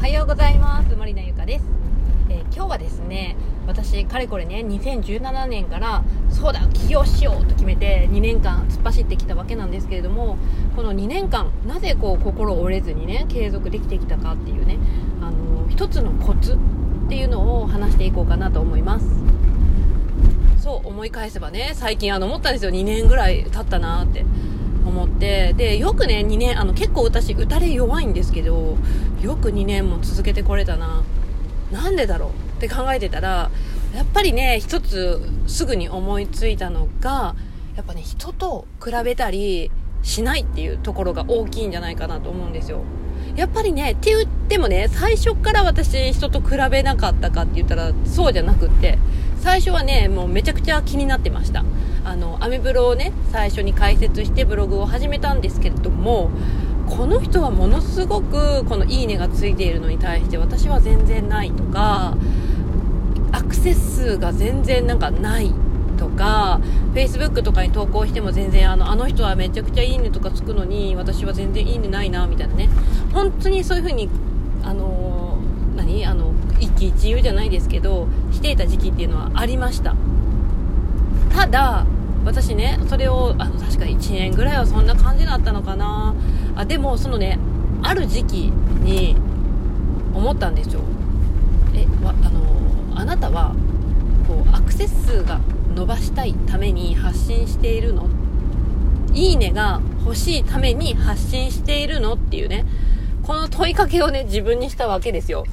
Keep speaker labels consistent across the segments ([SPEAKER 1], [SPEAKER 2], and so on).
[SPEAKER 1] はようございます。森田由香です、えー、今日はですね私かれこれね2017年からそうだ起業しようと決めて2年間突っ走ってきたわけなんですけれどもこの2年間なぜこう心折れずにね継続できてきたかっていうねあの一つのコツっていうのを話していこうかなと思います。そう思い返せばね最近あの思ったんですよ。2年ぐらい経ったなって。思ってでよくね2年あの結構私打たれ弱いんですけどよく2年も続けてこれたな。なんでだろう？って考えてたらやっぱりね一つすぐに思いついたのがやっぱね人と比べたりしないっていうところが大きいんじゃないかなと思うんですよ。やっぱりねって言ってもね最初から私人と比べなかったかって言ったらそうじゃなくって最初はねもうめちゃくちゃ気になってました。あのアメブロをね最初に解説してブログを始めたんですけれどもこの人はものすごくこのいいねがついているのに対して私は全然ないとかアクセス数が全然なんかないとか Facebook とかに投稿しても全然あのあの人はめちゃくちゃいいねとかつくのに私は全然いいねないなみたいなね。本当にそういう風にあの何？あの一喜一憂じゃないですけどしていた時期っていうのはありました。ただ私ねそれをあの確か1年ぐらいはそんな感じだったのかな。あでもそのねある時期に思ったんですよ。えあのあなたはセス数が伸ばしたいために発信しているの？いいねが欲しいために発信しているの？っていうね。この問いかけをね自分にしたわけですよ。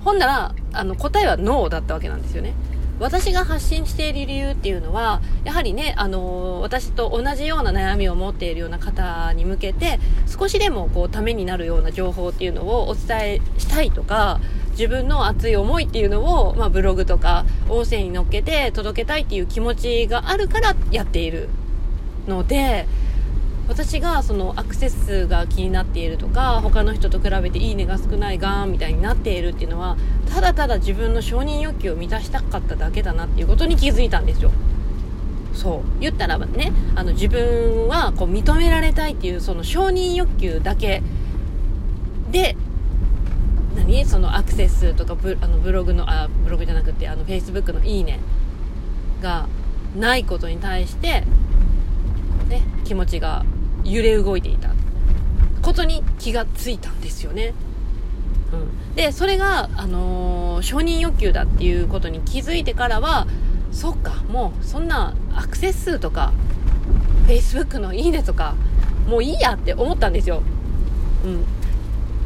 [SPEAKER 1] ほんならあの答えはノーだったわけなんですよね。私が発信している理由っていうのはやはりね、あのー、私と同じような悩みを持っているような方に向けて少しでもこうためになるような情報っていうのをお伝えしたいとか自分の熱い思いっていうのを、まあ、ブログとか音声に乗っけて届けたいっていう気持ちがあるからやっているので私がそのアクセス数が気になっているとか他の人と比べていいねが少ないがみたいになっているっていうのはただただ自分の承認欲求を満たしたかっただけだなっていうことに気づいたんですよ。そう。言ったらねあの自分はこう認められたいっていうその承認欲求だけで何そのアクセス数とかブあのブログのあブログじゃなくてあのフェイスブックのいいねがないことに対してね気持ちが揺れ動いていたことに気がついたんですよね。うん、でそれが、あのー、承認欲求だっていうことに気づいてからはそっかもうそんなアクセス数とか Facebook のいいねとかもういいやって思ったんですよ。うん、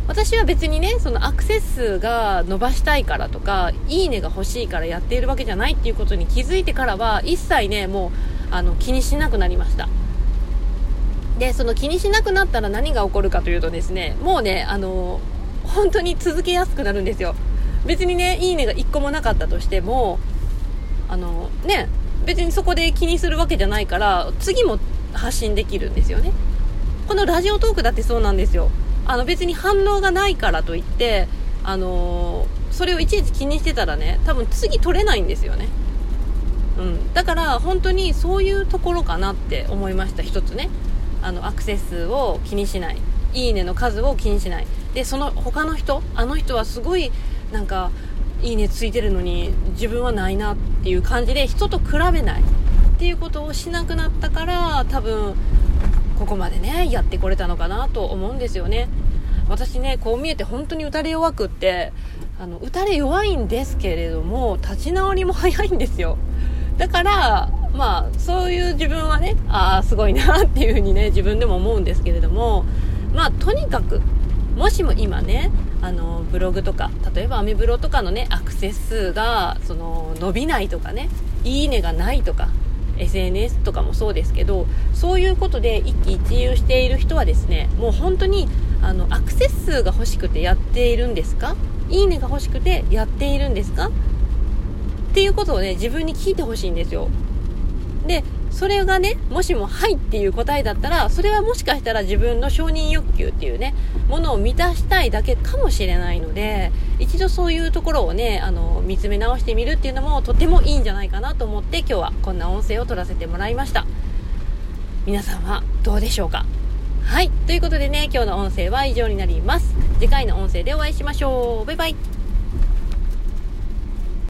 [SPEAKER 1] 私は別にねそのアクセス数が伸ばしたいからとかいいねが欲しいからやっているわけじゃないっていうことに気づいてからは一切ねもうあの気にしなくなりました。でその気にしなくなったら何が起こるかというとですねもうねあの本当に続けやすくなるんですよ。別にねいいねが1個もなかったとしてもあのね別にそこで気にするわけじゃないから次も発信できるんですよね。このラジオトークだってそうなんですよ。あの別に反応がないからといってあのそれをいちいち気にしてたらね多分次取れないんですよね。うん、だから本当にそういうところかなって思いました1つね。あのアクセスを気にしない。いいねの数を気にしない。でその他の人あの人はすごいなんかいいねついてるのに自分はないなっていう感じで人と比べないっていうことをしなくなったから多分ここまでねやってこれたのかなと思うんですよね。私ねこう見えて本当に打たれ弱くってあの打たれ弱いんですけれども立ち直りも早いんですよ。だからまあそういう自分はねああすごいなっていう風にね自分でも思うんですけれどもまあとにかくもしも今ねあのブログとか例えばアメブロとかのねアクセス数がその伸びないとかねいいねがないとか SNS とかもそうですけどそういうことで一喜一憂している人はですねもう本当にあのアクセス数が欲しくてやっているんですか？いいねが欲しくてやっているんですか？っていうことをね自分に聞いてほしいんですよ。でそれがねもしも「はい」っていう答えだったらそれはもしかしたら自分の承認欲求っていうねものを満たしたいだけかもしれないので一度そういうところをねあの見つめ直してみるっていうのもとてもいいんじゃないかなと思って今日はこんな音声を取らせてもらいました。皆さんはどうでしょうか？はい。ということでね今日の音声は以上になります。次回の音声でお会いしましょう。バイバイ。